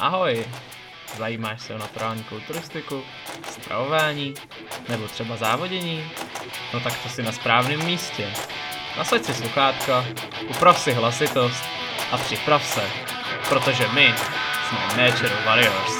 Ahoj! Zajímáš se o naturální kulturistiku, stravování nebo třeba závodění? No tak to si na správném místě. Nasaď si sluchátka, uprav si hlasitost a připrav se, protože my jsme Natural Warriors.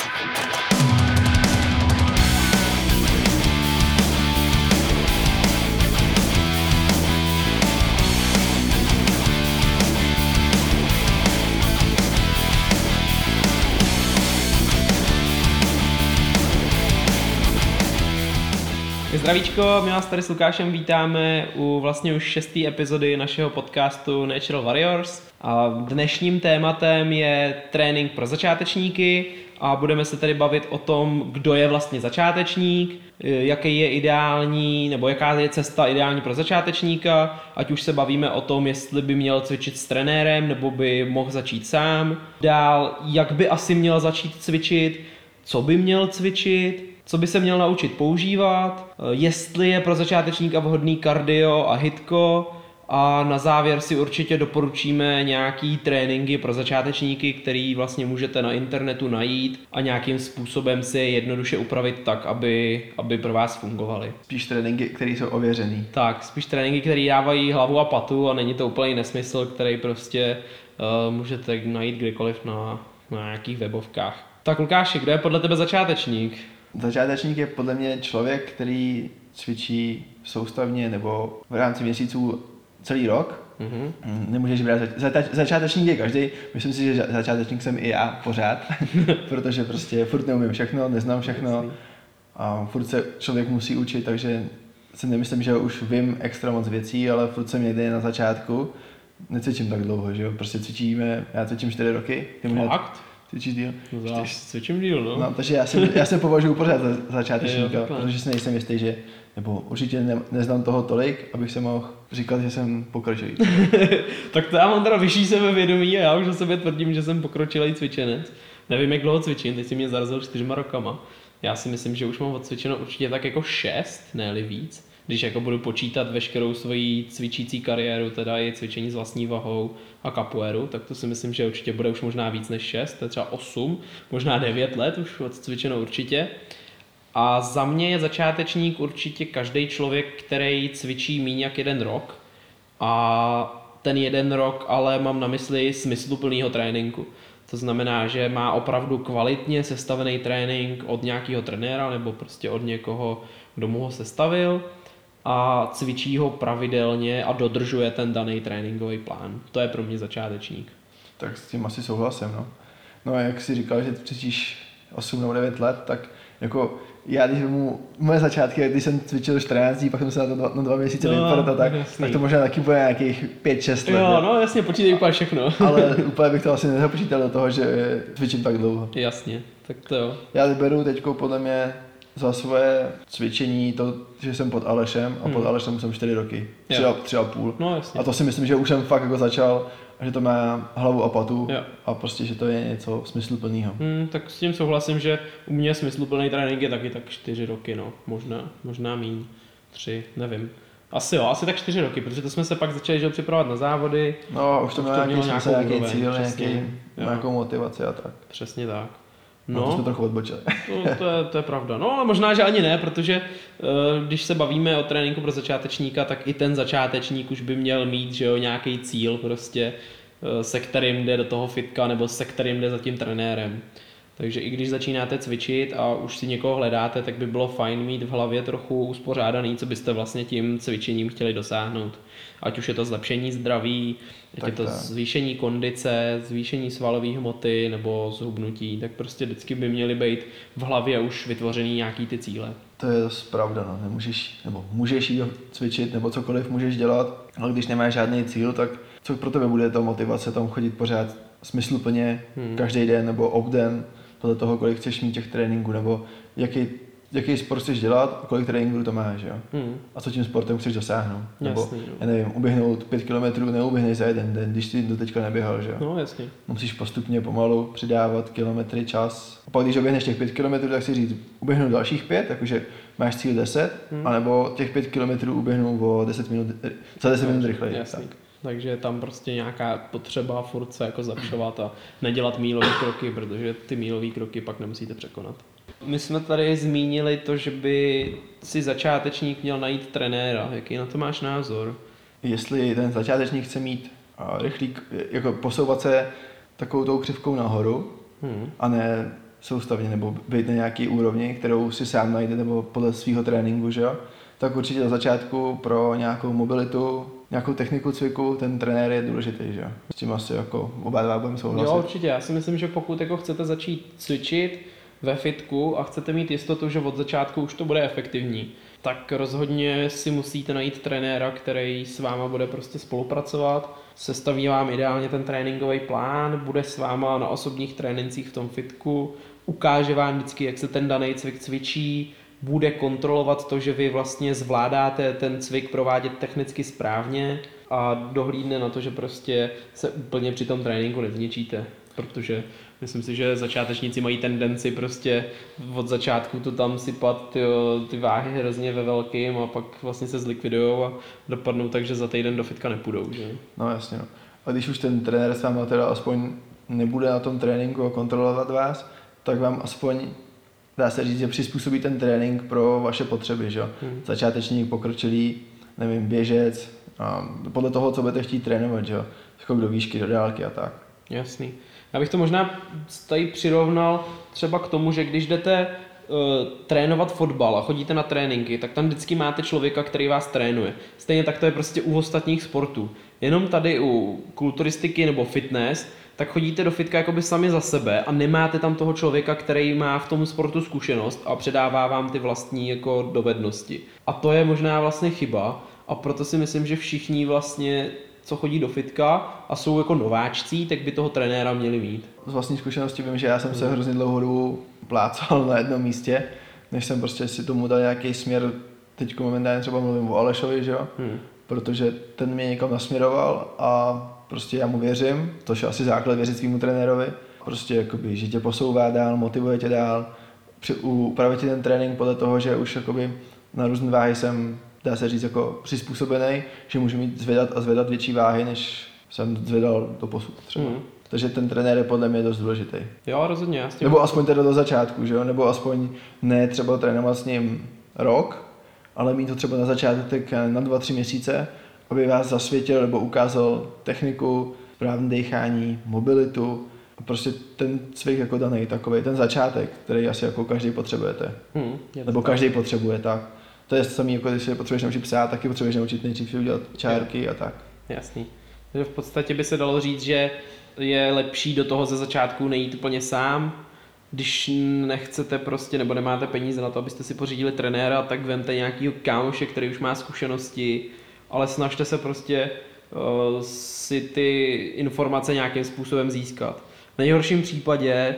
Zdravíčko, my vás tady s Lukášem vítáme u vlastně už šesté epizody našeho podcastu Natural Warriors. A dnešním tématem je trénink pro začátečníky a budeme se tady bavit o tom, kdo je vlastně začátečník, jaký je ideální, nebo jaká je cesta ideální pro začátečníka, ať už se bavíme o tom, jestli by měl cvičit s trenérem, nebo by mohl začít sám. Dál, jak by asi měl začít cvičit, co by měl cvičit, co by se měl naučit používat, eh, jestli je pro začátečníka vhodný kardio a hitko a na závěr si určitě doporučíme nějaký tréninky pro začátečníky, který vlastně můžete na internetu najít a nějakým způsobem si je jednoduše upravit tak, aby, aby pro vás fungovaly. Spíš tréninky, které jsou ověřený. Tak, spíš tréninky, které dávají hlavu a patu a není to úplný nesmysl, který prostě uh, můžete najít kdekoliv na, na nějakých webovkách. Tak Lukáši, kdo je podle tebe začátečník? Začátečník je podle mě člověk, který cvičí soustavně nebo v rámci měsíců celý rok. Mm-hmm. Nemůžeš brát zač- začátečník je každý. Myslím si, že začátečník jsem i já pořád, protože prostě furt neumím všechno, neznám všechno a furt se člověk musí učit, takže si nemyslím, že už vím extra moc věcí, ale furt jsem někde na začátku. Necvičím tak dlouho, že jo, prostě cvičíme, já cvičím 4 roky. Ty Fakt? Cvičíš díl? No, já cvičím díl, no. no. takže já se, já se považuji pořád za začátečníka, protože si nejsem jistý, že nebo určitě ne, neznám toho tolik, abych se mohl říkat, že jsem pokročilý. tak to já mám teda vyšší sebevědomí a já už o sobě tvrdím, že jsem pokročilý cvičenec. Nevím, jak dlouho cvičím, teď si mě zarazil čtyřma rokama. Já si myslím, že už mám odcvičeno určitě tak jako šest, ne víc když jako budu počítat veškerou svoji cvičící kariéru, teda i cvičení s vlastní vahou a kapuéru, tak to si myslím, že určitě bude už možná víc než 6, to je třeba 8, možná 9 let už odcvičeno určitě. A za mě je začátečník určitě každý člověk, který cvičí méně jak jeden rok. A ten jeden rok ale mám na mysli smysluplného tréninku. To znamená, že má opravdu kvalitně sestavený trénink od nějakého trenéra nebo prostě od někoho, kdo mu ho sestavil a cvičí ho pravidelně a dodržuje ten daný tréninkový plán. To je pro mě začátečník. Tak s tím asi souhlasím, no. No a jak jsi říkal, že cvičíš 8 nebo 9 let, tak jako já když mu moje začátky, když jsem cvičil 14 dní, pak jsem se na to dva, na dva měsíce no, vypadl, tak, tak to možná taky bude nějakých 5-6 let. Jo, no jasně, počítej úplně všechno. Ale úplně bych to asi nezapočítal do toho, že cvičím tak dlouho. Jasně, tak to jo. Já beru teď podle mě za svoje cvičení to, že jsem pod Alešem a hmm. pod Alešem jsem 4 roky, tři a, tři a půl. No, jasně. A to si myslím, že už jsem fakt jako začal, že to má hlavu a patu jo. a prostě, že to je něco smysluplného. Hmm, tak s tím souhlasím, že u mě smysluplný trénink je taky tak 4 roky, no, možná, možná míň, tři, nevím. Asi jo, asi tak čtyři roky, protože to jsme se pak začali že připravovat na závody. No, už to, mělo nějaký, nějakou nějaký cíl, nějaký, nějakou motivaci a tak. Přesně tak. No, to jsme trochu odbočili. no, to, je, to je pravda. No, ale možná, že ani ne, protože eh, když se bavíme o tréninku pro začátečníka, tak i ten začátečník už by měl mít že jo, nějaký cíl prostě, eh, se kterým jde do toho fitka nebo se kterým jde za tím trenérem. Takže i když začínáte cvičit a už si někoho hledáte, tak by bylo fajn mít v hlavě trochu uspořádaný, co byste vlastně tím cvičením chtěli dosáhnout. Ať už je to zlepšení zdraví, ať je to tak. zvýšení kondice, zvýšení svalové hmoty nebo zhubnutí, tak prostě vždycky by měly být v hlavě už vytvořený nějaký ty cíle. To je dost pravda, no. Nemůžeš, nebo můžeš jít cvičit, nebo cokoliv můžeš dělat, ale když nemáš žádný cíl, tak co pro tebe bude ta motivace tam chodit pořád smysluplně hmm. každý den nebo obden, podle toho, kolik chceš mít těch tréninků, nebo jaký, jaký sport chceš dělat a kolik tréninků to máš, jo? Hmm. A co tím sportem chceš dosáhnout. Nebo, jasný, já nevím, uběhnout pět kilometrů neuběhneš za jeden den, když jsi do teďka neběhal, že jo? No, jasně. Musíš postupně pomalu přidávat kilometry, čas. A pak, když oběhneš těch pět kilometrů, tak si říct, uběhnu dalších pět, jakože máš cíl 10, hmm. anebo těch pět kilometrů uběhnu o 10 minut, za 10 minut rychleji. Jasný. Tak. Takže je tam prostě nějaká potřeba furt se jako zlepšovat a nedělat mílové kroky, protože ty mílové kroky pak nemusíte překonat. My jsme tady zmínili to, že by si začátečník měl najít trenéra. Jaký na to máš názor? Jestli ten začátečník chce mít a, rychlý, jako posouvat se takovou tou křivkou nahoru Hmm. a ne soustavně nebo být na nějaký úrovni, kterou si sám najde nebo podle svého tréninku, že jo? Tak určitě na začátku pro nějakou mobilitu, nějakou techniku cviku, ten trenér je důležitý, že? S tím asi jako oba dva budeme souhlasit. Jo, určitě. Já si myslím, že pokud jako chcete začít cvičit ve fitku a chcete mít jistotu, že od začátku už to bude efektivní, tak rozhodně si musíte najít trenéra, který s váma bude prostě spolupracovat, sestaví vám ideálně ten tréninkový plán, bude s váma na osobních trénincích v tom fitku, ukáže vám vždycky, jak se ten daný cvik cvičí, bude kontrolovat to, že vy vlastně zvládáte ten cvik provádět technicky správně a dohlídne na to, že prostě se úplně při tom tréninku nezničíte. Protože myslím si, že začátečníci mají tendenci prostě od začátku to tam sypat ty, ty váhy hrozně ve velkým a pak vlastně se zlikvidujou a dopadnou tak, že za týden do fitka nepůjdou. Že? No jasně, no. A když už ten trenér s váma teda aspoň nebude na tom tréninku kontrolovat vás, tak vám aspoň dá se říct, že přizpůsobí ten trénink pro vaše potřeby, že jo. Hmm. Začátečník, pokročilý, nevím, běžec, a podle toho, co budete chtít trénovat, že jo. Skok do výšky, do dálky a tak. Jasný. Já bych to možná tady přirovnal třeba k tomu, že když jdete uh, trénovat fotbal a chodíte na tréninky, tak tam vždycky máte člověka, který vás trénuje. Stejně tak to je prostě u ostatních sportů. Jenom tady u kulturistiky nebo fitness, tak chodíte do fitka jakoby sami za sebe a nemáte tam toho člověka, který má v tom sportu zkušenost a předává vám ty vlastní jako dovednosti. A to je možná vlastně chyba a proto si myslím, že všichni vlastně co chodí do fitka a jsou jako nováčcí, tak by toho trenéra měli mít. Z vlastní zkušenosti vím, že já jsem se hrozně dlouhou dobu plácal na jednom místě, než jsem prostě si tomu dal nějaký směr, teď momentálně třeba mluvím o Alešovi, že jo, Hmm. protože ten mě někam nasměroval a prostě já mu věřím, to je asi základ věřit svýmu trenérovi, prostě jakoby, že tě posouvá dál, motivuje tě dál, při, upravit ti ten trénink podle toho, že už jakoby na různé váhy jsem, dá se říct, jako přizpůsobený, že můžu mít zvedat a zvedat větší váhy, než jsem zvedal do posud třeba. Hmm. Takže ten trenér je podle mě dost důležitý. Jo, rozhodně. Já s tím Nebo aspoň teda do začátku, že jo? Nebo aspoň ne třeba trénovat s ním rok, ale mít to třeba na začátek na dva, tři měsíce, aby vás zasvětil nebo ukázal techniku, správné dechání, mobilitu, a prostě ten cvik jako daný takový, ten začátek, který asi jako každý potřebujete. Hmm, Nebo tak. každý potřebuje, tak. To je samý, jako když se potřebuješ naučit psát, taky potřebuješ naučit nejdřív udělat čárky a tak. Jasný. Takže v podstatě by se dalo říct, že je lepší do toho ze začátku nejít úplně sám, když nechcete prostě, nebo nemáte peníze na to, abyste si pořídili trenéra, tak vemte nějakýho kámoše, který už má zkušenosti, ale snažte se prostě uh, si ty informace nějakým způsobem získat. V nejhorším případě eh,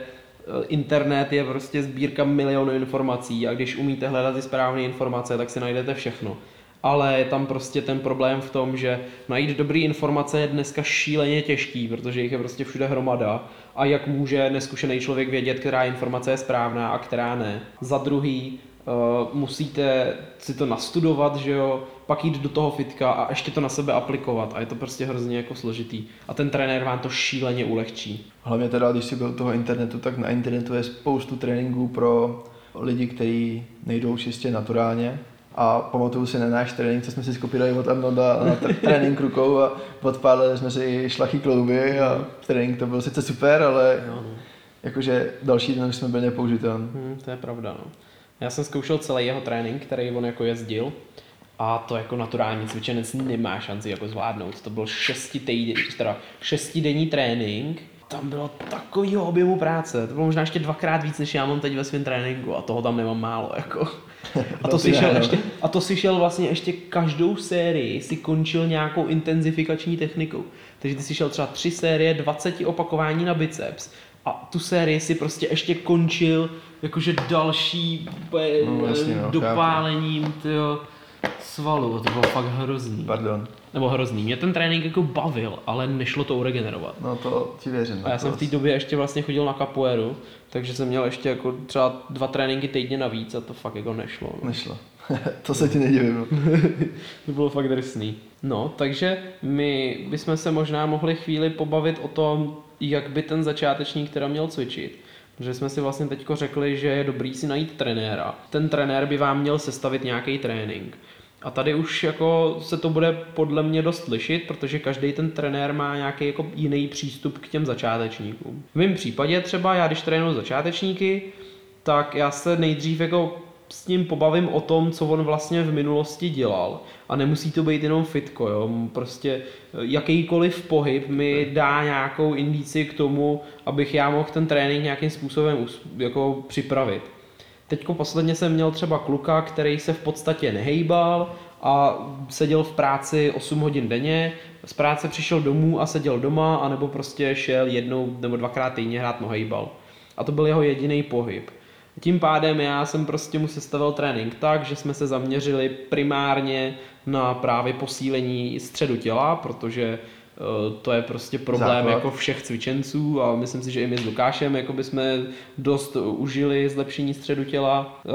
internet je prostě sbírka milionů informací a když umíte hledat ty správné informace, tak si najdete všechno. Ale je tam prostě ten problém v tom, že najít dobré informace je dneska šíleně těžký, protože jich je prostě všude hromada. A jak může neskušený člověk vědět, která informace je správná a která ne. Za druhý, uh, musíte si to nastudovat, že jo, pak jít do toho fitka a ještě to na sebe aplikovat a je to prostě hrozně jako složitý. A ten trenér vám to šíleně ulehčí. Hlavně teda, když si byl toho internetu, tak na internetu je spoustu tréninků pro lidi, kteří nejdou čistě naturálně. A pamatuju si na náš trénink, co jsme si skopírali od Arnolda na tr- trénink rukou a odpálili jsme si šlachy klouby a trénink to byl sice super, ale Jo, no. jakože další den už jsme byli nepoužitelní. Hmm, to je pravda, no. Já jsem zkoušel celý jeho trénink, který on jako jezdil a to jako naturální cvičenec nemá šanci jako zvládnout. To byl šesti týden, teda šestidenní trénink, tam bylo takovýho objemu práce, to bylo možná ještě dvakrát víc, než já mám teď ve svém tréninku. A toho tam nemám málo, jako. A to, si šel ještě, a to si šel vlastně ještě každou sérii, si končil nějakou intenzifikační technikou. Takže ty si šel třeba tři série, 20 opakování na biceps. A tu sérii si prostě ještě končil jakože další No, jasně, no, dopálením tyjo, svalu. To bylo fakt hrozný. Pardon. nebo hrozný. Mě ten trénink jako bavil, ale nešlo to uregenerovat. No to ti věřím. A já jsem v té době ještě vlastně chodil na kapoeru, takže jsem měl ještě jako třeba dva tréninky týdně navíc a to fakt jako nešlo. No. Nešlo. to se ti nedivím. to bylo fakt drsný. No, takže my bychom se možná mohli chvíli pobavit o tom, jak by ten začátečník teda měl cvičit. Protože jsme si vlastně teďko řekli, že je dobrý si najít trenéra. Ten trenér by vám měl sestavit nějaký trénink. A tady už jako se to bude podle mě dost lišit, protože každý ten trenér má nějaký jako jiný přístup k těm začátečníkům. V mém případě třeba já, když trénuji začátečníky, tak já se nejdřív jako s ním pobavím o tom, co on vlastně v minulosti dělal. A nemusí to být jenom fitko, jo. Prostě jakýkoliv pohyb mi dá nějakou indici k tomu, abych já mohl ten trénink nějakým způsobem jako připravit. Teďko posledně jsem měl třeba kluka, který se v podstatě nehejbal a seděl v práci 8 hodin denně, z práce přišel domů a seděl doma, anebo prostě šel jednou nebo dvakrát týdně hrát nohejbal. A to byl jeho jediný pohyb. Tím pádem já jsem prostě mu sestavil trénink tak, že jsme se zaměřili primárně na právě posílení středu těla, protože Eh, to je prostě problém Základ. jako všech cvičenců a myslím si, že i my s Lukášem jako by jsme dost užili zlepšení středu těla. Eh,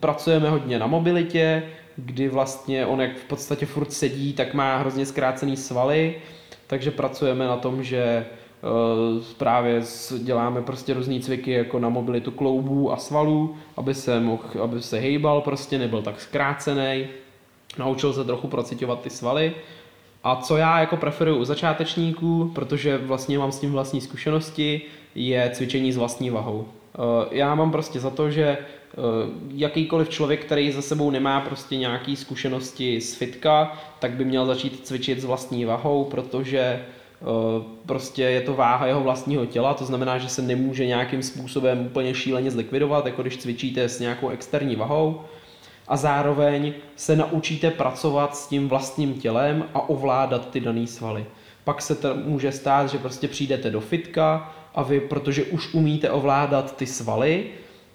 pracujeme hodně na mobilitě, kdy vlastně on jak v podstatě furt sedí, tak má hrozně zkrácený svaly, takže pracujeme na tom, že právě děláme prostě různé cviky jako na mobilitu kloubů a svalů, aby se mohl, aby se hejbal prostě, nebyl tak zkrácený. Naučil se trochu procitovat ty svaly a co já jako preferuju u začátečníků, protože vlastně mám s tím vlastní zkušenosti, je cvičení s vlastní vahou. Eh, já mám prostě za to, že eh, jakýkoliv člověk, který za sebou nemá prostě nějaký zkušenosti z fitka, tak by měl začít cvičit s vlastní vahou, protože eh, prostě je to váha jeho vlastního těla, to znamená, že se nemůže nějakým způsobem úplně šíleně zlikvidovat, jako když cvičíte s nějakou externí vahou a zároveň se naučíte pracovat s tím vlastním tělem a ovládat ty dané svaly. Pak se to může stát, že prostě přijdete do fitka a vy, protože už umíte ovládat ty svaly,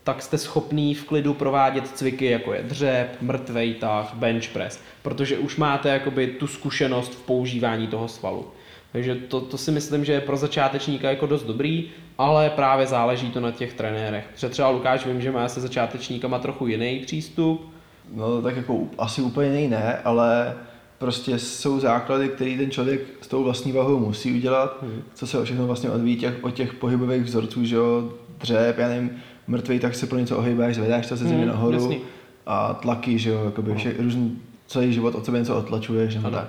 tak jste schopný v klidu provádět cviky, jako je dřep, mrtvej tah, bench press, protože už máte jakoby tu zkušenost v používání toho svalu. Takže to, to si myslím, že je pro začátečníka jako dost dobrý, ale právě záleží to na těch trenérech. Protože třeba Lukáš vím, že má se začátečníkama trochu jiný přístup, No tak jako asi úplně jiné, ale prostě jsou základy, které ten člověk s tou vlastní vahou musí udělat, hmm. co se všechno vlastně odvíjí těch, od těch pohybových vzorců, že jo, dřep, já nevím, mrtvý, tak se pro něco ohýbáš, zvedáš to se země hmm, nahoru jasný. a tlaky, že jo, jakoby vše, různý, celý život od sebe něco otlačuješ, nebo tak.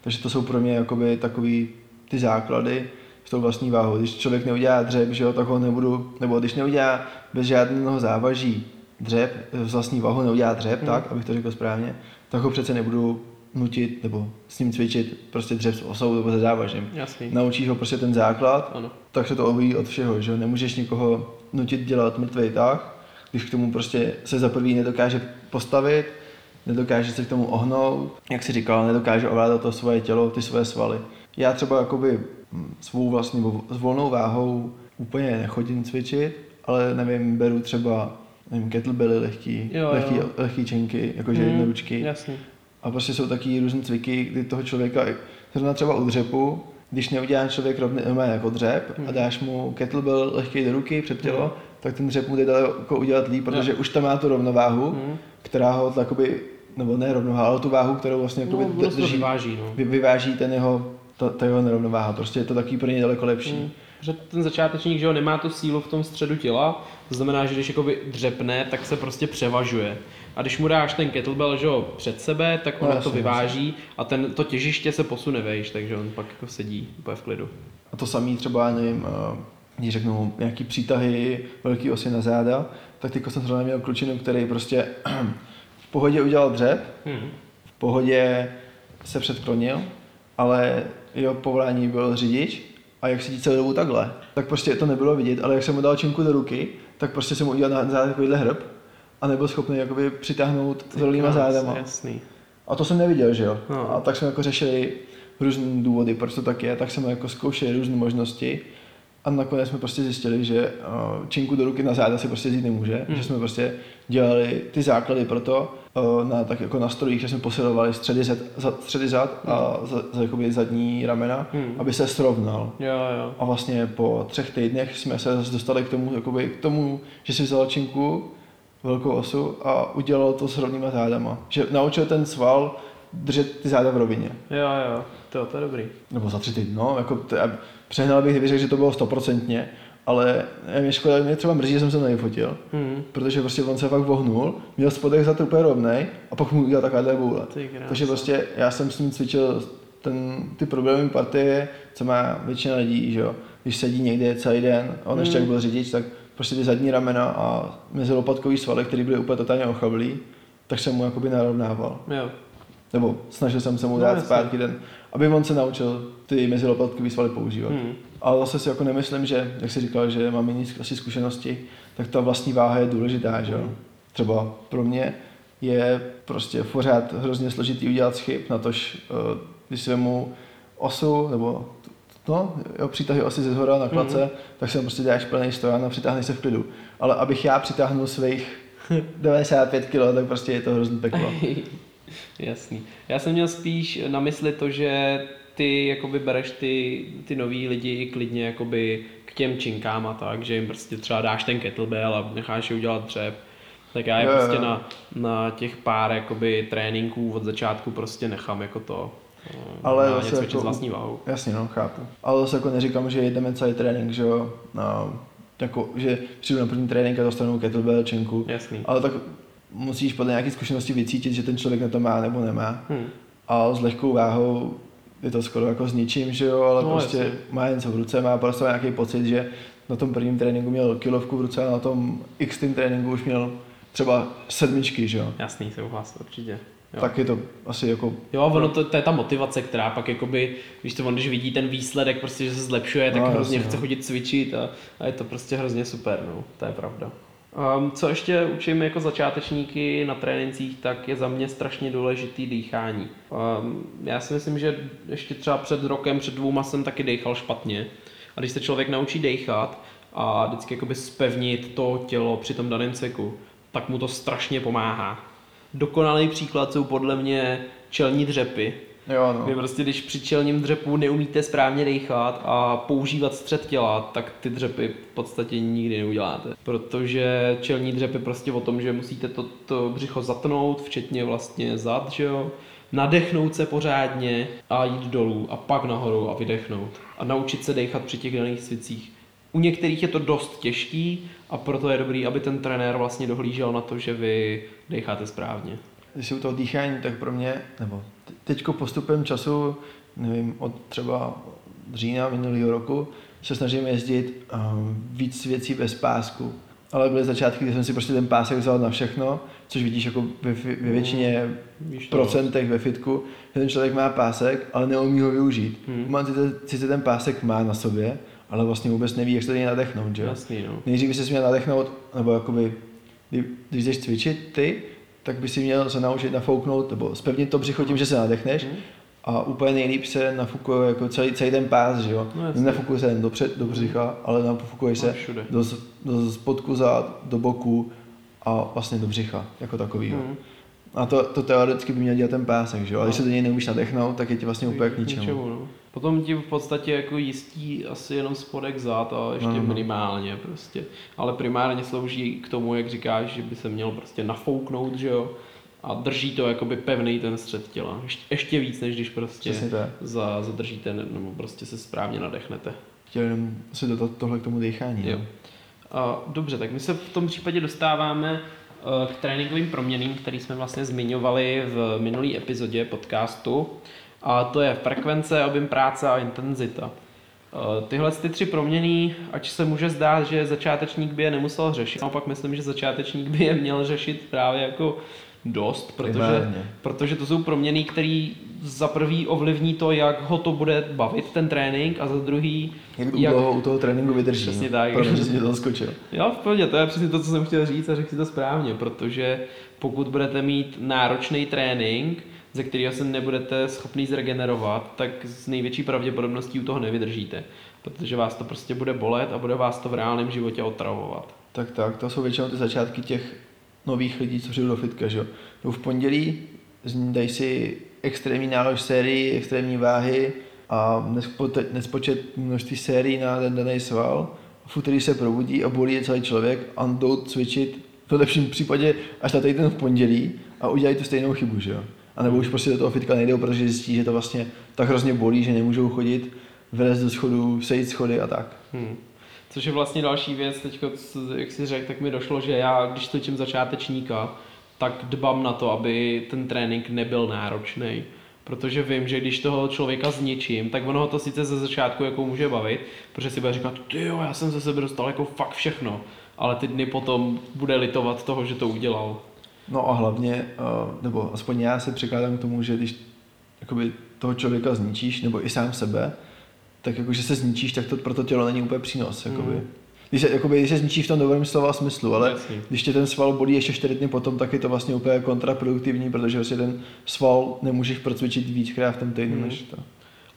Takže to jsou pro mě jakoby takový ty základy s tou vlastní váhou. Když člověk neudělá dřep, že jo, tak ho nebudu, nebo když neudělá bez žádného závaží dřep, z vlastní váhu neudělá dřep, hmm. tak, abych to řekl správně, tak ho přece nebudu nutit nebo s ním cvičit prostě dřep s osou nebo se závažím. Jasný. Naučíš ho prostě ten základ, ano. tak se to obví od všeho, že nemůžeš nikoho nutit dělat mrtvý tah, když k tomu prostě se za prvý nedokáže postavit, nedokáže se k tomu ohnout, jak si říkal, nedokáže ovládat to svoje tělo, ty svoje svaly. Já třeba jakoby svou vlastní s volnou váhou úplně nechodím cvičit, ale nevím, beru třeba nevím, kettlebelly lehký, jo, lehký, jo. lehký čenky, jakože hmm, jednoručky. Jasný. A prostě jsou taky různé cviky, kdy toho člověka, zrovna třeba u dřepu, když neudělá člověk rovný jako dřep hmm. a dáš mu kettlebell lehký do ruky před tělo, hmm. tak ten dřep mu jde daleko udělat líp, protože hmm. už tam má tu rovnováhu, hmm. která ho takoby, nebo ne rovnováhu, ale tu váhu, kterou vlastně no, drží, vyváží, no. vy, vyváží ten jeho, ta, ta jeho nerovnováha. Prostě je to taky pro ně daleko lepší. Hmm. Že ten začátečník, že ho nemá tu sílu v tom středu těla, to znamená, že když jakoby dřepne, tak se prostě převažuje. A když mu dáš ten kettlebell že ho, před sebe, tak on no, to vyváží a ten, to těžiště se posune vejš, takže on pak jako sedí úplně v klidu. A to samý třeba, nevím, eh, když řeknu nějaký přítahy, velký osy na záda, tak teďko jsem zrovna měl klučinu, který prostě v pohodě udělal dřep, hmm. v pohodě se předklonil, ale jeho povolání byl řidič a jak sedí celou dobu takhle, tak prostě to nebylo vidět, ale jak jsem mu dal činku do ruky, tak prostě jsem mu udělal na záda takovýhle hrb a nebyl schopný jakoby přitáhnout velkýma zádama. Jasný. A to jsem neviděl, že jo. No. A tak jsme jako řešili různé důvody, proč to tak je, tak jsme jako zkoušeli různé možnosti A nakonec jsme prostě zjistili, že uh, činku do ruky na záda si prostě vzít nemůže, hmm. že jsme prostě dělali ty základy pro to, uh, na, tak jako na strojích, že jsme posilovali středy zad, za, středy zad a za, za jakoby zadní ramena, Hmm. aby se srovnal. Jo, jo. A vlastně po třech týdnech jsme se zase dostali k tomu, jakoby, k tomu, že si vzal činku, velkou osu a udělal to s rovnýma zádama. Že naučil ten sval držet ty záda v rovině. Jo, jo. To, to je dobrý. Nebo za tři týdny, no, jako to, přehnal bych, kdyby řekl, že to bylo stoprocentně, ale mě škoda, mě třeba mrzí, že jsem se nevyfotil, Hmm. protože prostě on se fakt vohnul, měl spodek za to úplně rovnej a pak mu udělal. Ty krása. Takže prostě já jsem s ním cvičil ten, ty problémové partie, co má většina lidí, že jo. Když sedí někde celý den, a on ještě Hmm. jak byl řidič, tak prostě ty zadní ramena a mezilopatkový svaly, které byly úplně totálně ochablý, tak jsem mu jakoby narovnával. Jo. Nebo snažil jsem se mu No, dát zpátky ten, aby on se naučil ty mezilopatkový svaly používat. Hmm. Ale zase si jako nemyslím, že, jak jsi říkal, že mám jiný asi zkušenosti, tak ta vlastní váha je důležitá, že jo. Hmm. Třeba pro mě je prostě pořád hrozně složitý udělat chyb, na tož, eh, když si vemu osu, nebo no, jo, přitahy osy ze zhora na klace, Mhm. tak se prostě dáš plný stojan a přitáhneš se v klidu. Ale abych já přitáhnul svých 95 kg, tak prostě je to hrozný peklo. Jasný. Já jsem měl spíš na mysli to, že ty jakoby bereš ty, ty nový lidi klidně jakoby k těm činkám a tak, že jim prostě třeba dáš ten kettlebell a necháš je udělat dřep. Tak já je Jo, jo. prostě na, na těch pár jakoby tréninků od začátku prostě nechám jako to. Ale na zase něco jako... vlastní váhou. Jasně, no, chápu. Ale zase jako neříkám, že jedeme celý trénink, že jo, no, jako, že přijdu na první trénink a dostanu kettlebell, činku, Jasný. ale tak musíš podle nějaké zkušenosti vycítit, že ten člověk na to má nebo nemá. Hm. A s lehkou váhou je to skoro jako s ničím, že jo, ale No, prostě jasně. má něco v ruce, má prostě nějaký pocit, že na tom prvním tréninku měl kilovku v ruce a na tom x tréninku už měl třeba sedmičky, že jo. Jasný, souhlas, určitě. Jo. Tak je to asi jako, Jo, ono to, to, je ta motivace, která pak jakoby, víš to, on když vidí ten výsledek, prostě, že se zlepšuje, tak No, hrozně jasně, chce no. chodit cvičit a, a, je to prostě hrozně super, no, to je pravda. Um, co ještě učím jako začátečníky na trénincích, tak je za mě strašně důležitý dýchání. Um, já si myslím, že ještě třeba před rokem, před dvouma jsem taky dechal špatně. A když se člověk naučí dechat a vždycky jakoby spevnit to tělo při tom daném cviku, tak mu to strašně pomáhá. Dokonalý příklad jsou podle mě čelní dřepy. Jo no. Vy prostě, když při čelním dřepu neumíte správně dechat a používat střed těla, tak ty dřepy v podstatě nikdy neuděláte. Protože čelní dřep je prostě o tom, že musíte to, to břicho zatnout, včetně vlastně zad, že jo? Nadechnout se pořádně a jít dolů a pak nahoru a vydechnout. A naučit se dechat při těch daných cvicích. U některých je to dost těžký a proto je dobrý, aby ten trenér vlastně dohlížel na to, že vy decháte správně. Když u toho dýchání, tak pro mě, nebo te- teďko postupem času, nevím, od třeba října minulého roku, se snažím jezdit um, víc věcí bez pásku. Ale byly začátky, kdy jsem si prostě ten pásek vzal na všechno, což vidíš jako ve, ve většině Víš to, procentech ve fitku, že ten člověk má pásek, ale neumí ho využít. Hmm. Hmm. Sice, sice ten pásek má na sobě, ale vlastně vůbec neví, jak se něj nadechnout, že? Jasný, no. Nejdřív by si měl nadechnout, nebo jakoby, kdy, když jdeš cvičit ty, tak by si měl se naučit nafouknout, nebo spevnit to břicho tím, že se nadechneš. Mhm. A úplně nejlíp se nafukuje jako celý, celý ten pás, že jo? No. Nefukuje se jen do, před, do břicha, ale nafukuješ No, se všude. do, do spodku zad, do boku a vlastně do břicha, jako takovýho. Mhm. A to, to teoreticky by měl dělat ten pásek, že jo? A když se do něj neumíš nadechnout, tak je ti vlastně úplně k ničemu. no. Potom ti v podstatě jako jistí asi jenom spodek zad a ještě no. minimálně prostě. Ale primárně slouží k tomu, jak říkáš, že by se měl prostě nafouknout, že jo? A drží to jakoby pevný ten střed těla. Ještě, ještě víc, než když prostě za, zadržíte nebo prostě se správně nadechnete. Chtěl jenom si do tohle k tomu dýchání. Jo. no. A, dobře, tak my se v tom případě dostáváme eh, k tréninkovým proměným, který jsme vlastně zmiňovali v minulý epizodě podcastu. A to je frekvence, objem práce a intenzita. Eh, Tyhle ty tři proměny, ať se může zdát, že začátečník by je nemusel řešit, naopak myslím, že začátečník by je měl řešit právě jako dost, protože, protože to jsou proměny, které za prvý ovlivní to, jak ho to bude bavit ten trénink a za druhý, Jak dlouho u toho tréninku vydrží. Přesně no. tak. Promiň, že jsi mě to zaskočil. Jo, v pohodě, to je přesně to, co jsem chtěl říct a řekl si to správně, protože pokud budete mít náročný trénink, ze kterého se nebudete schopný zregenerovat, tak s největší pravděpodobností u toho nevydržíte. Protože vás to prostě bude bolet a bude vás to v reálném životě otravovat. Tak tak, to jsou většinou ty začátky těch nových lidí, co přijdou do fitka, že jo. V pondělí, dají si extrémní nálož sérii, extrémní váhy a nespočet, množství sérií na ten daný sval. V úterý se probudí a bolí je celý člověk a jdou cvičit v lepším případě až na týden v pondělí a udělají tu stejnou chybu, že jo. A nebo už prostě do toho fitka nejdou, protože zjistí, že to vlastně tak hrozně bolí, že nemůžou chodit, vylézt do schodů, sejít schody a tak. Hmm. Což je vlastně další věc, teď, jak si řekl, tak mi došlo, že já, když cvičím začátečníka, tak dbám na to, aby ten trénink nebyl náročný. Protože vím, že když toho člověka zničím, tak ono ho to sice ze začátku jako může bavit, protože si bude říkat, ty jo, já jsem ze sebe dostal jako fakt všechno, ale ty dny potom bude litovat toho, že to udělal. No a hlavně, eh, nebo aspoň já se překládám k tomu, že když jakoby toho člověka zničíš, nebo i sám sebe, tak jakože se zničíš, tak to pro to tělo není úplně přínos. Jakoby. Mm. Když se, jakoby, když se zničíš v tom dobrém slova smyslu, ale Jasně. když tě ten sval bolí ještě 4 dny potom, tak je to vlastně úplně kontraproduktivní, protože vlastně ten sval nemůžeš procvičit víckrát v tom týdnu, Mhm. než to.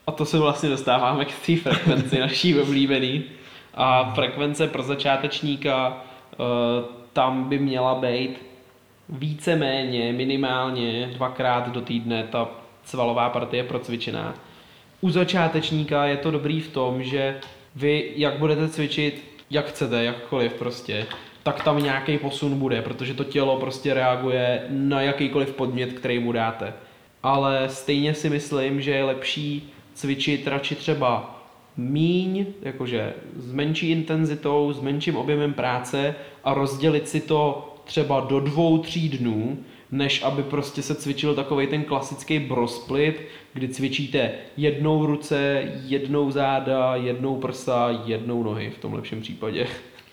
A to se vlastně dostáváme k té frekvenci naší oblíbený. A frekvence pro začátečníka, eh, tam by měla být víceméně, minimálně dvakrát do týdne ta svalová partie procvičená. U začátečníka je to dobrý v tom, že vy, jak budete cvičit, jak chcete, jakkoliv prostě, tak tam nějaký posun bude, protože to tělo prostě reaguje na jakýkoliv podmět, který mu dáte. Ale stejně si myslím, že je lepší cvičit radši třeba míň, jakože s menší intenzitou, s menším objemem práce a rozdělit si to třeba do dvou, tří dnů, než aby prostě se cvičil takový ten klasický brosplit, kdy cvičíte jednou ruce, jednou záda, jednou prsa, jednou nohy v tom lepším případě.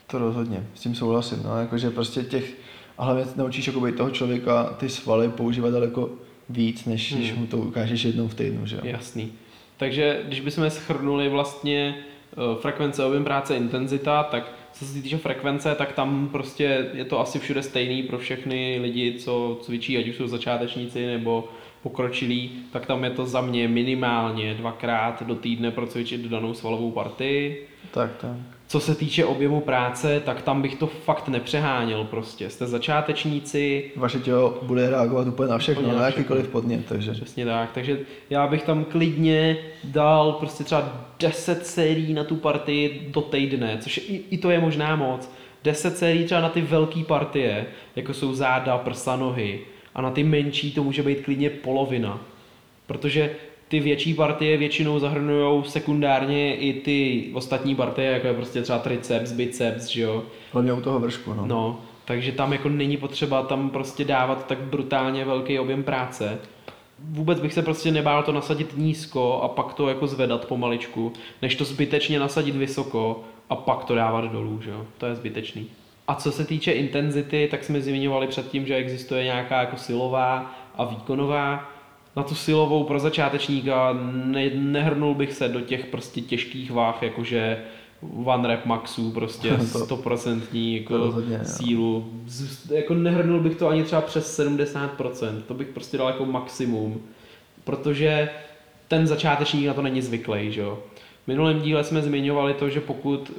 To rozhodně, s tím souhlasím. No, jakože prostě těch, a hlavně naučíš jakoby toho člověka ty svaly používat daleko víc, než když Hmm. mu to ukážeš jednou v týdnu, že jo. Jasný. Takže když bychom schrnuli vlastně eh, frekvence, objem práce, intenzita, tak co se týče frekvence, tak tam prostě je to asi všude stejný pro všechny lidi, co cvičí, ať už jsou začátečníci nebo pokročilí, tak tam je to za mě minimálně dvakrát do týdne procvičit danou svalovou partii. Tak, tak. Co se týče objemu práce, tak tam bych to fakt nepřeháněl prostě. Jste začátečníci, Vaše tělo bude reagovat úplně na všechno, Úplně na na jakýkoliv podnět, takže Přesně tak, takže já bych tam klidně dal prostě třeba 10 sérií na tu partii do týdne, což i, i to je možná moc. 10 sérií třeba na ty velké partie, jako jsou záda, prsa, nohy. A na ty menší to může být klidně polovina. Protože ty větší partie většinou zahrnují sekundárně i ty ostatní partie, jako je prostě třeba triceps, biceps, že jo. hlavně u toho vršku, no. No, takže tam jako není potřeba tam prostě dávat tak brutálně velký objem práce. Vůbec bych se prostě nebál to nasadit nízko a pak to jako zvedat pomaličku, než to zbytečně nasadit vysoko a pak to dávat dolů, že jo? To je zbytečný. A co se týče intenzity, tak jsme zmiňovali předtím, že existuje nějaká jako silová a výkonová. Na tu silovou pro začátečníka ne, nehrnul bych se do těch prostě těžkých váh, jakože one rep maxů, prostě To- stoprocentní to jako rozhodně, sílu. Z, jako nehrnul bych to ani třeba přes 70%, to bych prostě dal jako maximum, protože ten začátečník na to není zvyklý, že jo. V minulém díle jsme zmiňovali to, že pokud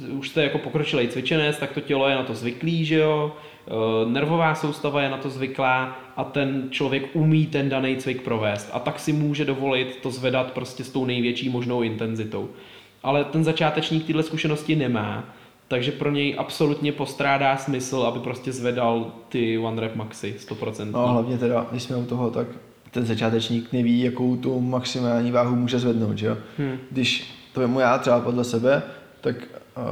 uh, už jste jako pokročilý cvičenec, tak to tělo je na to zvyklý, že jo. Uh, nervová soustava je na to zvyklá a ten člověk umí ten daný cvik provést a tak si může dovolit to zvedat prostě s tou největší možnou intenzitou. Ale ten začátečník tyhle zkušenosti nemá, takže pro něj absolutně postrádá smysl, aby prostě zvedal ty one rep maxi 100%. No hlavně teda, když jsme u toho, tak ten začátečník neví, jakou tu maximální váhu může zvednout, že jo. Hmm. Když to vemu já třeba podle sebe, tak uh,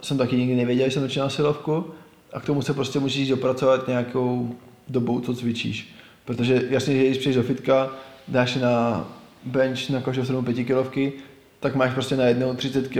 jsem taky nikdy nevěděl, že jsem začínal silovku a k tomu se prostě musíš dopracovat nějakou dobou, co cvičíš. Protože jasně, že když přijdeš do fitka, dáš na bench na každou stranu 5 kilovky, tak máš prostě na jednou 30 kg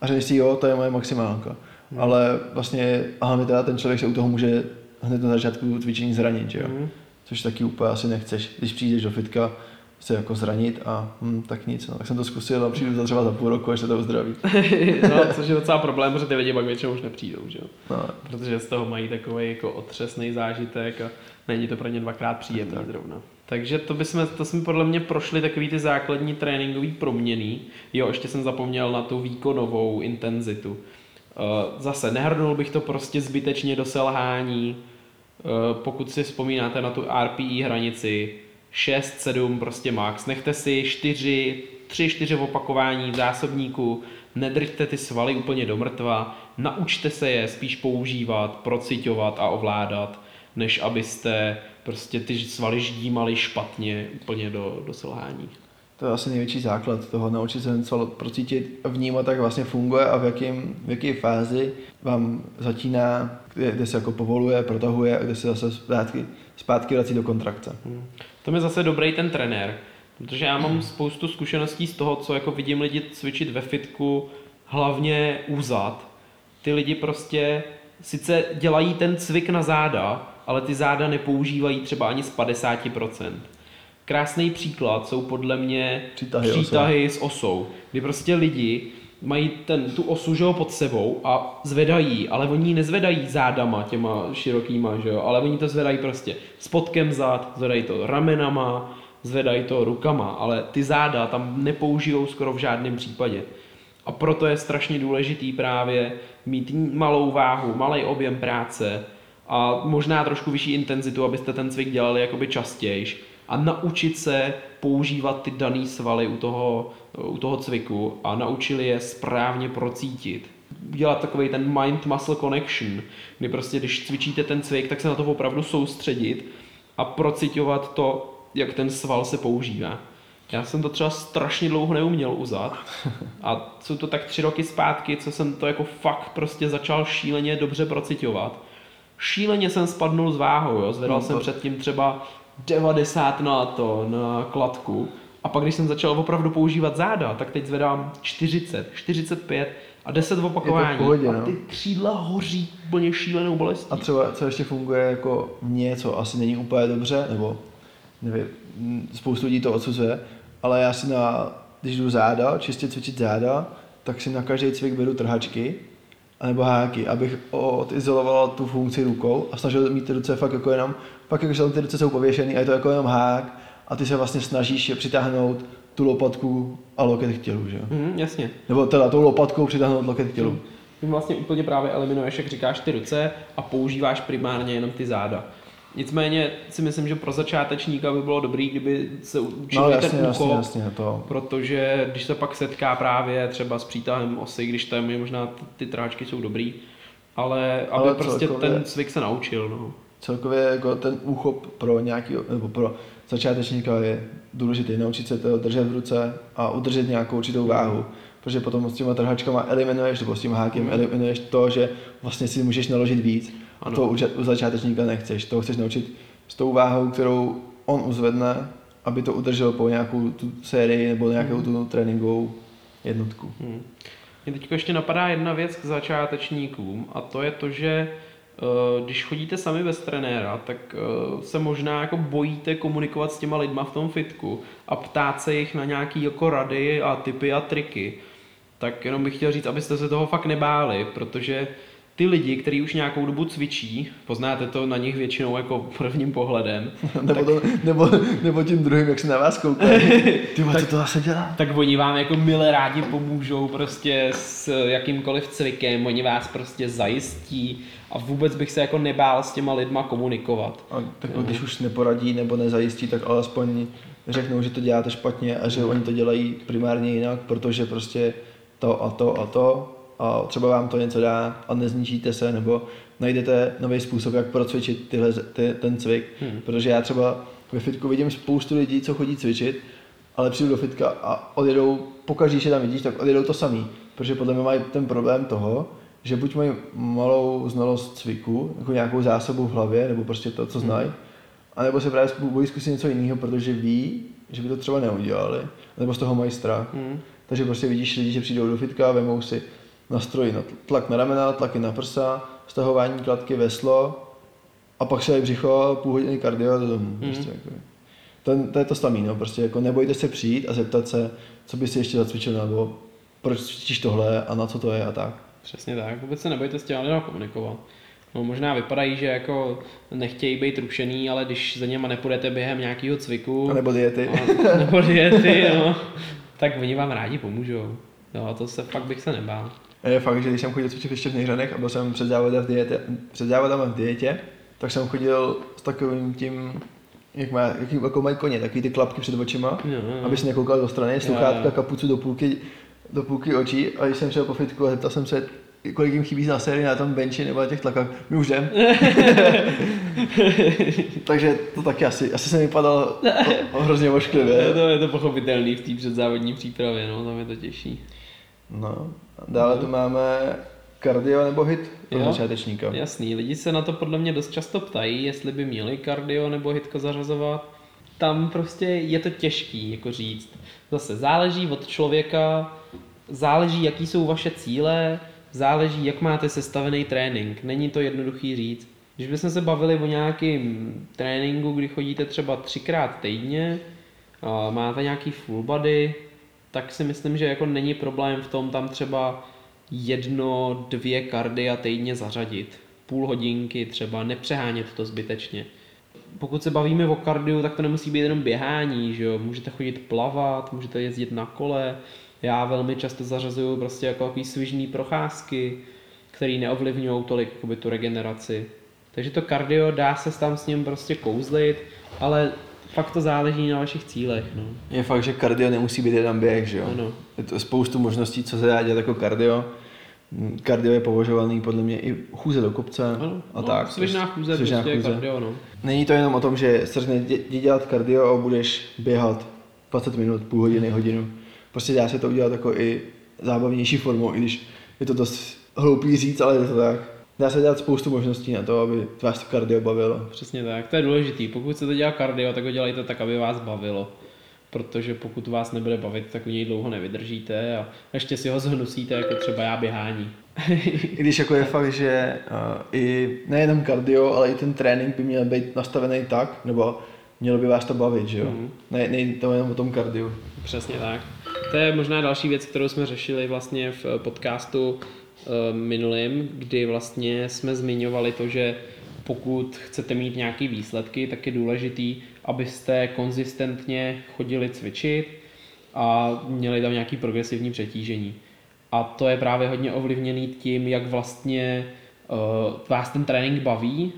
a řekneš si jo, to je moje maximálka. Hmm. Ale vlastně, a hlavně teda ten člověk se u toho může hned na začátku cvičení zranit, že jo. Hmm. Což taky úplně asi nechceš, když přijdeš do fitka, se jako zranit a hm, tak nic, no. tak jsem to zkusil a přijdu za třeba za půl roku, až se to uzdraví. no, což je docela problém, protože ty lidi pak většinou už nepřijdou, že jo. No, Protože z toho mají takový jako otřesný zážitek a není to pro ně dvakrát příjemný Tak. zrovna. Takže to, bychom, to jsme podle mě prošli takový ty základní tréninkový proměny. Jo, ještě jsem zapomněl na tu výkonovou intenzitu. Eh, zase nehrnul bych to prostě zbytečně do selhání. Eh, pokud si vzpomínáte na tu RPI hranici 6-7 prostě max, nechte si 4, 3-4 opakování v zásobníku, nedrťte ty svaly úplně do mrtva, naučte se je spíš používat, procitovat a ovládat, než abyste prostě ty svaly ždímali špatně úplně do, do selhání. To je asi největší základ toho, naučit se sval procítit, vnímat, jak vlastně funguje a v, jakým, v jaké fázi vám začíná, kde, kde se jako povoluje, protahuje a kde se zase zpátky, zpátky vrací do kontrakce. Hmm. To je zase dobrý ten trenér, protože já mám spoustu zkušeností z toho, co jako vidím lidi cvičit ve fitku, hlavně úzad. Ty lidi prostě sice dělají ten cvik na záda, ale ty záda nepoužívají třeba ani z 50%. Krásný příklad jsou podle mě Přitahy přítahy s osou, kdy prostě lidi mají ten, tu osu že jo, pod sebou a zvedají, ale oni ji nezvedají zádama těma širokýma, že jo, ale oni to zvedají prostě spodkem zad, zvedají to ramenama, zvedají to rukama, ale ty záda tam nepoužijou skoro v žádném případě. A proto je strašně důležitý právě mít malou váhu, malý objem práce a možná trošku vyšší intenzitu, abyste ten cvik dělali jakoby častěji a naučit se používat ty dané svaly u toho, u toho cviku a naučili je správně procítit. Dělat takový ten mind-muscle connection, kdy prostě když cvičíte ten cvik, tak se na to opravdu soustředit a procitovat to, jak ten sval se používá. Já jsem to třeba strašně dlouho neuměl uzat a jsou to tak tři roky zpátky, co jsem to jako fakt prostě začal šíleně dobře procitovat. Šíleně jsem spadnul s váhou, jo? zvedal no, to... jsem předtím třeba 90 na to, na kladku a pak když jsem začal opravdu používat záda, tak teď zvedám 40, 45 a 10 opakování pohodě, a ty no. křídla hoří úplně šílenou bolestí. A třeba co ještě funguje jako mě, co asi není úplně dobře, nebo nevím, spoustu lidí to odsuzuje, ale já si na, když jdu záda, čistě cvičit záda, tak si na každý cvik beru trhačky, anebo háky, abych odizoloval tu funkci rukou a snažil mít ty ruce fakt jako jenom, fakt jako, že ty ruce jsou pověšený a je to jako jenom hák a ty se vlastně snažíš je přitáhnout tu lopatku a loket k tělu, že jo? Mm, jasně. Nebo teda tou lopatkou přitáhnout loket k tělu. Mm. Ty vlastně úplně právě eliminuješ, jak říkáš, ty ruce a používáš primárně jenom ty záda. Nicméně si myslím, že pro začátečníka by bylo dobrý, kdyby se učil no, jasně, ten úchop, jasně, jasně, to. protože když se pak setká právě třeba s přítahem osy, když tam je možná ty tráčky jsou dobrý, ale aby ale prostě celkově, ten cvik se naučil. No. Celkově jako ten úchop pro nějaký, nebo pro začátečníka je důležitý, naučit se to držet v ruce a udržet nějakou určitou váhu, protože potom s těma trhačkama eliminuješ, nebo s tím hákem eliminuješ to, že vlastně si můžeš naložit víc ano. To u, začátečníka nechceš, to chceš naučit s tou váhou, kterou on uzvedne, aby to udržel po nějakou tu sérii nebo nějakou hmm. tu tréninkovou jednotku. Hmm. Mě teď ještě napadá jedna věc k začátečníkům a to je to, že eh, když chodíte sami bez trenéra, tak eh, se možná jako bojíte komunikovat s těma lidma v tom fitku a ptát se jich na nějaký jako rady a typy a triky. Tak jenom bych chtěl říct, abyste se toho fakt nebáli, protože ty lidi, kteří už nějakou dobu cvičí, poznáte to na nich většinou jako prvním pohledem. nebo, tak, to, nebo, nebo tím druhým, jak se na vás koukají. Ty tak, co to zase dělá? Tak oni vám jako milé rádi pomůžou prostě s jakýmkoliv cvikem, oni vás prostě zajistí a vůbec bych se jako nebál s těma lidma komunikovat. A tak mm. když už neporadí nebo nezajistí, tak alespoň řeknou, že to děláte špatně a že mm. oni to dělají primárně jinak, protože prostě to a to a to a třeba vám to něco dá a nezničíte se, nebo najdete nový způsob, jak procvičit tyhle, ty, ten cvik. Hmm. Protože já třeba ve fitku vidím spoustu lidí, co chodí cvičit, ale přijdu do fitka a odjedou, pokaždé, že tam vidíš, tak odjedou to samý. Protože podle mě mají ten problém toho, že buď mají malou znalost cviku, jako nějakou zásobu v hlavě, nebo prostě to, co znají, hmm. anebo se právě bojí zkusit něco jiného, protože ví, že by to třeba neudělali, nebo z toho mají strach. Hmm. Takže prostě vidíš lidi, že přijdou do fitka a vemou si nastrojí na tlak na ramena, tlaky na prsa, stahování kladky, veslo a pak se břicho, půl hodiny kardio a do domu. Mm. Prostě jako. to, to, je to samé, no, prostě jako nebojte se přijít a zeptat se, co by si ještě zacvičil, nebo proč cvičíš tohle a na co to je a tak. Přesně tak, vůbec se nebojte s těmi lidmi komunikovat. No, možná vypadají, že jako nechtějí být rušený, ale když za něma nepůjdete během nějakého cviku, A nebo diety. a, nebo diety, no, tak oni vám rádi pomůžou. Jo, to se fakt bych se nebál. A je fakt, že když jsem chodil cvičit ještě v Nejhranech a byl jsem před závodem v dietě, před závodem v dietě, tak jsem chodil s takovým tím, jak má, jaký, jako mají koně, takový ty klapky před očima, Jo, jo. aby se nekoukal do strany, sluchátka, jo. kapucu do půlky, do půlky očí a když jsem šel po fitku a zeptal jsem se, kolik jim chybí na sérii na tom benchi nebo na těch tlakách, my už jdem. Takže to taky asi, asi jsem vypadal o, o hrozně ošklivě. to, je to pochopitelný v té předzávodní přípravě, no, tam je to těžší. No, dále tu máme kardio nebo hit pro Jo. začátečníka. Jasný, lidi se na to podle mě dost často ptají, jestli by měli kardio nebo hitko zařazovat. Tam prostě je to těžký, jako říct. Zase záleží od člověka, záleží, jaký jsou vaše cíle, záleží, jak máte sestavený trénink. Není to jednoduchý říct. Když bychom se bavili o nějakým tréninku, kdy chodíte třeba třikrát týdně, máte nějaký full body, tak si myslím, že jako není problém v tom tam třeba jedno, dvě kardia týdně zařadit. Půl hodinky třeba, nepřehánět to zbytečně. Pokud se bavíme o kardiu, tak to nemusí být jenom běhání, že jo? Můžete chodit plavat, můžete jezdit na kole. Já velmi často zařazuju prostě jako takový svižný procházky, které neovlivňují tolik jakoby, tu regeneraci. Takže to kardio dá se tam s ním prostě kouzlit, ale fakt to záleží na vašich cílech. No. Je fakt, že kardio nemusí být jeden běh, že jo? Ano. Je to spoustu možností, co se dá dělat jako kardio. Mm, Kardio je považovaný podle mě i chůze do kopce Ano, a no, tak. Svižná chůze, Svižná prostě chůze. kardio, no. Není to jenom o tom, že se řekne, jdi dělat kardio a budeš běhat 20 minut, půl hodiny, hodinu. Prostě dá se to udělat jako i zábavnější formou, i když je to dost hloupý říct, ale je to tak. Dá se dělat spoustu možností na to, aby vás to kardio bavilo. Přesně tak, to je důležitý. Pokud chcete dělat kardio, tak ho dělejte tak, aby vás bavilo. Protože pokud vás nebude bavit, tak u něj dlouho nevydržíte a ještě si ho zhnusíte, jako třeba já běhání. I když jako je fakt, že uh, i nejenom kardio, ale i ten trénink by měl být nastavený tak, nebo mělo by vás to bavit, že jo? Mhm. Ne, není to jenom o tom kardiu. Přesně tak. To je možná další věc, kterou jsme řešili vlastně v podcastu minulým, kdy vlastně jsme zmiňovali to, že pokud chcete mít nějaké výsledky, tak je důležitý, abyste konzistentně chodili cvičit a měli tam nějaký progresivní přetížení. A to je právě hodně ovlivněný tím, jak vlastně uh, vás ten trénink baví,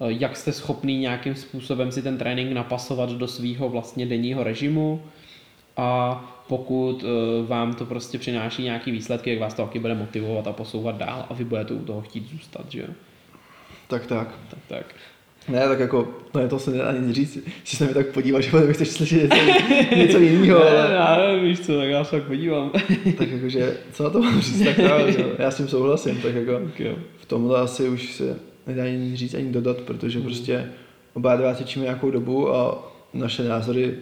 eh, jak jste schopný nějakým způsobem si ten trénink napasovat do svého vlastně denního režimu a pokud eh, vám to prostě přináší nějaký výsledky, jak vás to taky bude motivovat a posouvat dál a vy budete u toho chtít zůstat, že jo? Tak tak. Tak, tak. Ne, tak jako, no to se nedá ani říct, si se mi tak podíval, že potom chceš slyšet něco, něco jiného, Ne, ale já nevím, víš co, tak já se tak podívám. tak jakože, co na to mám říct, tak jo. já s tím souhlasím, tak jako jo. v tomhle asi už se nedá ani říct, ani dodat, protože prostě oba dva nějakou dobu a naše názory,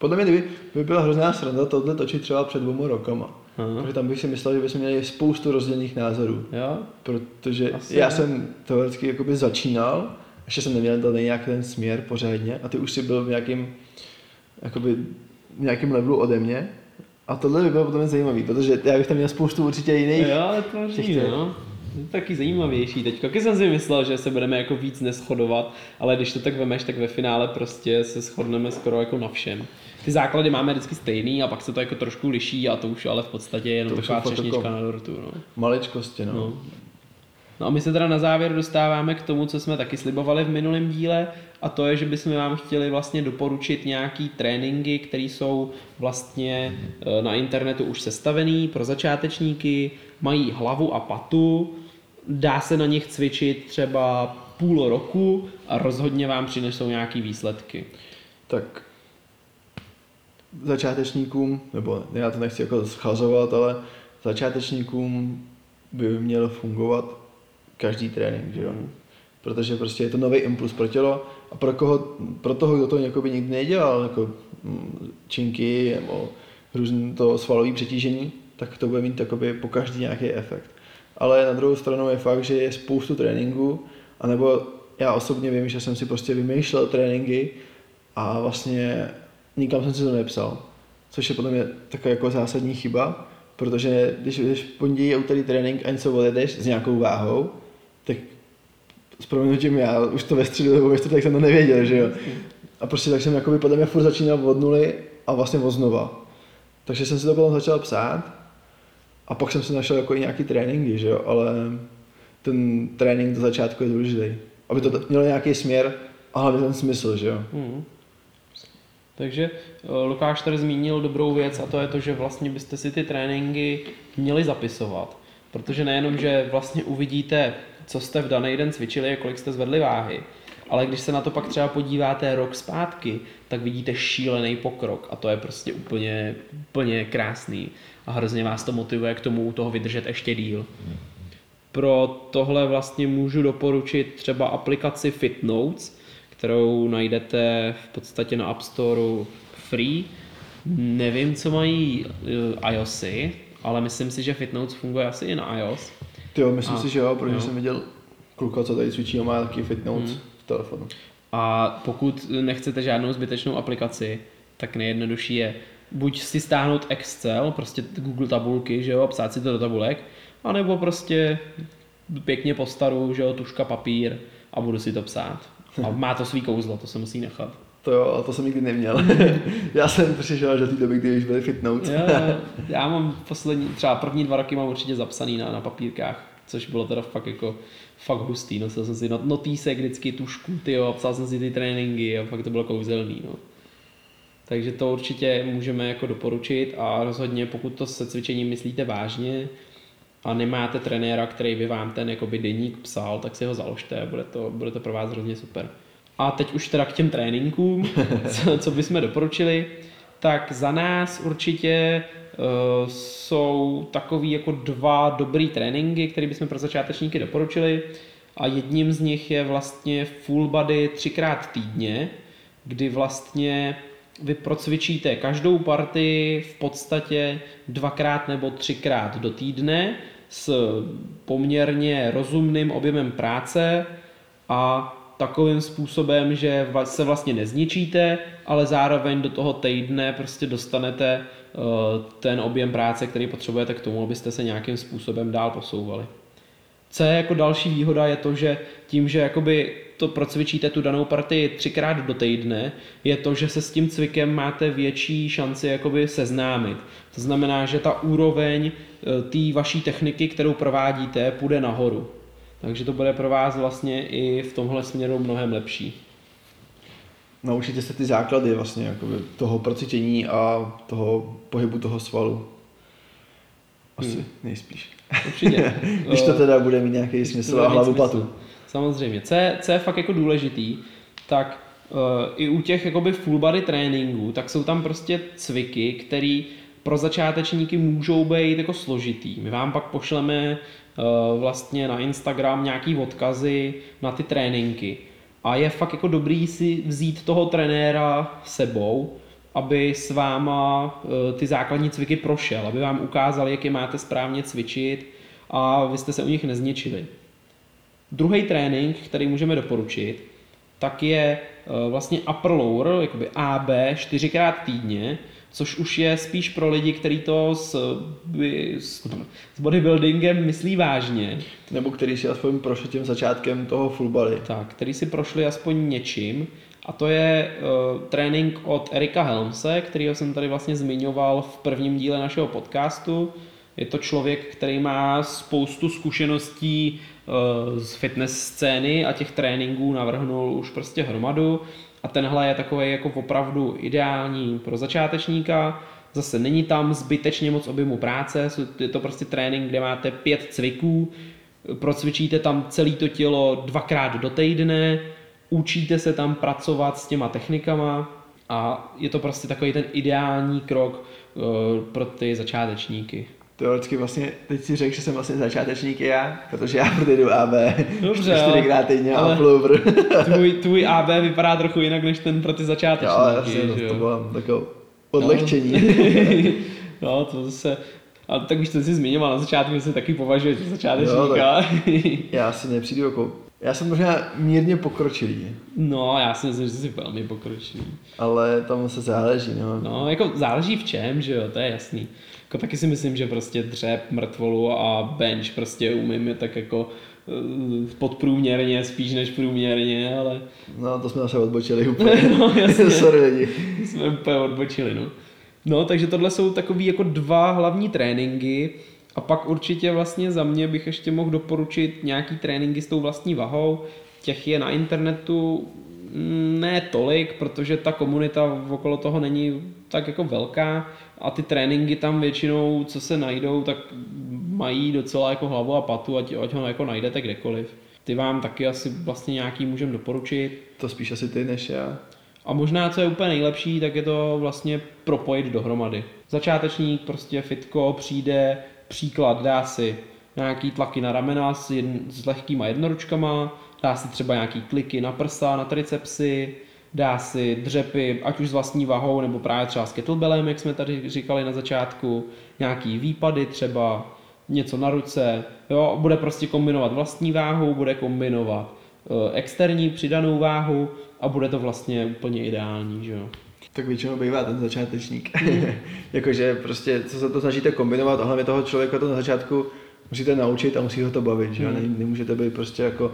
podle mě kdyby by byla hrozná sranda tohle točit třeba před dvěma rokama. Aha. Protože tam bych si myslel, že bychom měli spoustu rozdělených názorů. Jo? Protože Asi já ne. jsem teoreticky jakoby začínal, ještě jsem neměl ten nějak ten směr pořádně a ty už si byl v nějakým, jakoby, v nějakým levelu ode mě. A tohle by bylo potom zajímavý, protože já bych tam měl spoustu určitě jiných. Jo, ale to těch- no. Je to taky zajímavější teď. Taky jsem si myslel, že se budeme jako víc neschodovat, ale když to tak vemeš, tak ve finále prostě se shodneme skoro jako na všem. Ty základy máme vždycky stejný a pak se to jako trošku liší a to už ale v podstatě je jenom To taková fakt třešnička jako- na dortu. No. Maličkosti, no. No. no a my se teda na závěr dostáváme k tomu, co jsme taky slibovali v minulém díle a to je, že bychom vám chtěli vlastně doporučit nějaký tréninky, které jsou vlastně eh, na internetu už sestavený pro začátečníky, mají hlavu a patu, dá se na nich cvičit třeba půl roku a rozhodně vám přinesou nějaký výsledky. Tak začátečníkům, nebo já to nechci jako schazovat, ale začátečníkům by měl fungovat každý trénink, že jo? Protože prostě je to nový impuls pro tělo a pro, koho, pro toho, kdo to jakoby nikdy nedělal, jako mm, činky nebo různé to svalové přetížení, tak to bude mít jakoby po každý nějaký efekt. Ale na druhou stranu je fakt, že je spoustu tréninků, anebo já osobně vím, že jsem si prostě vymýšlel tréninky a vlastně nikam jsem si to nepsal. Což je podle mě taková jako zásadní chyba, protože když jdeš pondělí a úterý trénink a něco odjedeš s nějakou váhou, tak s proměnutím já už to ve středu nebo ve čtvrtek jsem to nevěděl, že jo. A prostě tak jsem jakoby podle mě furt začínal od nuly a vlastně od znova. Takže jsem si to potom začal psát a pak jsem si našel jako i nějaký tréninky, že jo, ale ten trénink do začátku je důležitý. Aby to mělo nějaký směr a hlavně ten smysl, že jo. Hmm. Takže eh, Lukáš tady zmínil dobrou věc a to je to, že vlastně byste si ty tréninky měli zapisovat. Protože nejenom, že vlastně uvidíte, co jste v daný den cvičili a kolik jste zvedli váhy, ale když se na to pak třeba podíváte rok zpátky, tak vidíte šílený pokrok a to je prostě úplně, úplně krásný a hrozně vás to motivuje k tomu u toho vydržet ještě díl. Pro tohle vlastně můžu doporučit třeba aplikaci FitNotes, kterou najdete v podstatě na App Storeu free. Nevím, co mají uh, iOSy, ale myslím si, že FitNotes funguje asi i na iOS. Ty jo, myslím A, si, že jo, protože jo. jsem viděl kluka, co tady cvičí a má taky fitnotes Hmm. v telefonu. A pokud nechcete žádnou zbytečnou aplikaci, tak nejjednodušší je buď si stáhnout Excel, prostě Google tabulky, že jo, a psát si to do tabulek, anebo prostě pěkně po staru, že jo, tuška, papír a budu si to psát. A má to svý kouzlo, to se musí nechat. To jo, a to jsem nikdy neměl. já jsem přišel až do té doby, kdy už byly fitnotes. Jo, jo. já mám poslední, třeba první dva roky mám určitě zapsaný na, na papírkách, což bylo teda fakt jako fakt hustý, nosil jsem si not, notýsek vždycky, tušku, tyjo, psal jsem si ty tréninky a fakt to bylo kouzelný, no. Takže to určitě můžeme jako doporučit a rozhodně pokud to se cvičením myslíte vážně a nemáte trenéra, který by vám ten jakoby deník psal, tak si ho založte, bude to, bude to pro vás hrozně super. A teď už teda k těm tréninkům, co, co bychom doporučili, tak za nás určitě uh, jsou takový jako dva dobrý tréninky, které bychom pro začátečníky doporučili a jedním z nich je vlastně full body třikrát týdně, kdy vlastně vy procvičíte každou partii v podstatě dvakrát nebo třikrát do týdne s poměrně rozumným objemem práce a takovým způsobem, že se vlastně nezničíte, ale zároveň do toho týdne prostě dostanete eh, ten objem práce, který potřebujete k tomu, abyste se nějakým způsobem dál posouvali. Co je jako další výhoda je to, že tím, že jakoby to procvičíte tu danou partii třikrát do týdne, je to, že se s tím cvikem máte větší šanci jakoby seznámit. To znamená, že ta úroveň eh, té vaší techniky, kterou provádíte, půjde nahoru. Takže to bude pro vás vlastně i v tomhle směru mnohem lepší. Naučíte se ty základy vlastně jakoby, toho procvičení a toho pohybu toho svalu. Asi Hmm. nejspíš. Určitě. Když to Eh, teda bude mít nějaký smysl a hlavu smysl. patu. Samozřejmě. Co je, co je fakt jako důležitý, tak uh, i u těch jakoby full body tréninků, tak jsou tam prostě cviky, které pro začátečníky můžou být jako složitý. My vám pak pošleme uh, vlastně na Instagram nějaký odkazy na ty tréninky. A je fakt jako dobrý si vzít toho trenéra sebou, aby s váma uh, ty základní cviky prošel, aby vám ukázal, jak je máte správně cvičit a vy jste se u nich nezničili. Druhý trénink, který můžeme doporučit, tak je eh, vlastně upper lower, jakoby AB, čtyřikrát týdně, což už je spíš pro lidi, kteří to s, s, s bodybuildingem myslí vážně, Nebo který si aspoň prošel tím začátkem toho full body. tak, který si prošli aspoň něčím. A to je uh, trénink od Erika Helmse, kterýho jsem tady vlastně zmiňoval v prvním díle našeho podcastu. Je to člověk, který má spoustu zkušeností z fitness scény a těch tréninků navrhnul už prostě hromadu. A tenhle je takový jako opravdu ideální pro začátečníka. Zase není tam zbytečně moc objemu práce, je to prostě trénink, kde máte pět cviků, procvičíte tam celé to tělo dvakrát do týdne, učíte se tam pracovat s těma technikama a je to prostě takový ten ideální krok eh, pro ty začátečníky. Teoreticky vlastně, teď si řekl, že jsem vlastně začátečník i já, protože já jdu AB. Dobře, čtyřikrát týdně a plover. Tvůj, tvůj AB vypadá trochu jinak než ten pro ty jo, začátečníky. jasně, to, že to jo? bylo takové odlehčení. no, to zase... A tak už to si zmiňoval na začátku, že se taky považuje za Jo, začátečníka. Já si nepřijdu jako Já jsem možná mírně pokročilý, No, já si myslím, že jsi velmi pokročilý. ale tam se záleží, no. No, jako záleží v čem, že jo, to je jasný. Jako taky si myslím, že prostě dřep, mrtvolu a bench prostě umím je tak jako eh, podprůměrně, spíš než průměrně, ale No, to jsme zase odbočili úplně. no, jasně, Sorry lidi. jsme úplně odbočili, no. No, takže tohle jsou takový jako dva hlavní tréninky a pak určitě vlastně za mě bych ještě mohl doporučit nějaký tréninky s tou vlastní vahou. Těch je na internetu mm, ne tolik, protože ta komunita okolo toho není tak jako velká a ty tréninky tam většinou, co se najdou, tak mají docela jako hlavu a patu, ať, ať ho jako najdete kdekoliv. Ty vám taky asi vlastně nějaký můžem doporučit. To spíš asi ty než já. A možná, co je úplně nejlepší, tak je to vlastně propojit dohromady. Začátečník prostě fitko přijde, příklad dá si nějaký tlaky na ramena s, jedn, s lehkýma jednoručkama, dá si třeba nějaký kliky na prsa, na tricepsy, dá si dřepy, ať už s vlastní vahou, nebo právě třeba s kettlebellem, jak jsme tady říkali na začátku, nějaký výpady třeba, něco na ruce, jo, bude prostě kombinovat vlastní váhu, bude kombinovat eh, externí přidanou váhu a bude to vlastně úplně ideální, že jo. Tak většinou bývá ten začátečník. Jakože prostě, co se to snažíte kombinovat a hlavně toho člověka to na začátku musíte naučit a musí ho to bavit, že? Hmm. Ne, nemůžete být prostě jako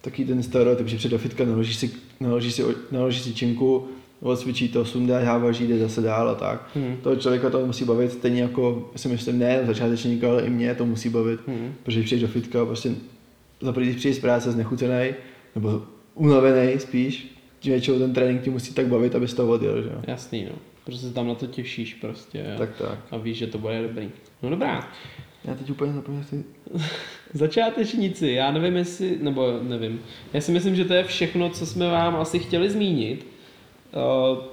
taký ten stereotyp, že přijde do fitka, naloží si, naloží si, naloží si činku, odcvičí to, sundá závaží, jde zase dál a tak. Hmm. Toho člověka to musí bavit, stejně jako si myslím, ne začátečníka, ale i mě to musí bavit. Hmm. Protože přijdeš do fitka, prostě za první, přijdeš z práce znechucený, nebo unavený spíš, většinou ten trénink tě musí tak bavit, abys to odjel, že jo. Jasný, no. Prostě se tam na to těšíš prostě Tak tak. a víš, že to bude dobrý. No dobrá. Já teď úplně zapomněl si... Začátečníci, já nevím jestli, nebo nevím. Já si myslím, že to je všechno, co jsme vám asi chtěli zmínit. Eh,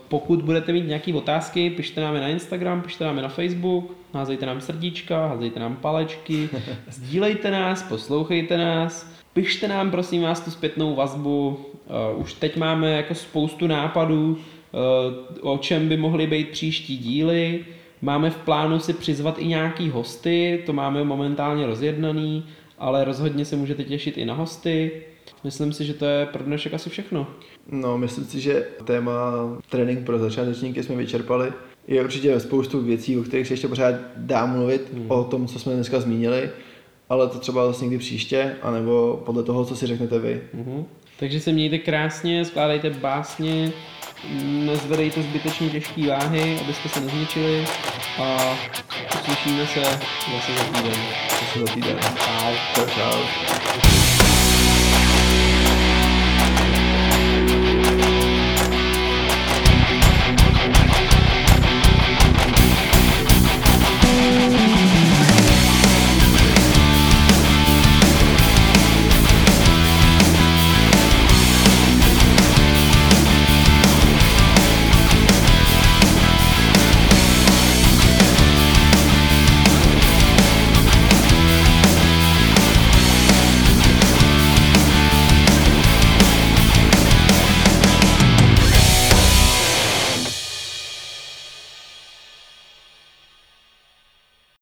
Pokud budete mít nějaké otázky, pište nám je na Instagram, pište nám je na Facebook, házejte nám srdíčka, házejte nám palečky, sdílejte nás, poslouchejte nás, pište nám prosím vás tu zpětnou vazbu. Eh, Už teď máme jako spoustu nápadů, eh, o čem by mohly být příští díly. Máme v plánu si přizvat i nějaký hosty, to máme momentálně rozjednaný, ale rozhodně se můžete těšit i na hosty. Myslím si, že to je pro dnešek asi všechno. No, myslím si, že téma trénink pro začátečníky jsme vyčerpali. Je určitě spoustu věcí, o kterých se ještě pořád dá mluvit, hmm. o tom, co jsme dneska zmínili, ale to třeba zase někdy příště, anebo podle toho, co si řeknete vy. Mhm. Takže se mějte krásně, skládejte básně, nezvedejte zbytečně těžké váhy, abyste se nezničili a uslyšíme se zase za týden. Co se za týden. Čau. Čau, čau.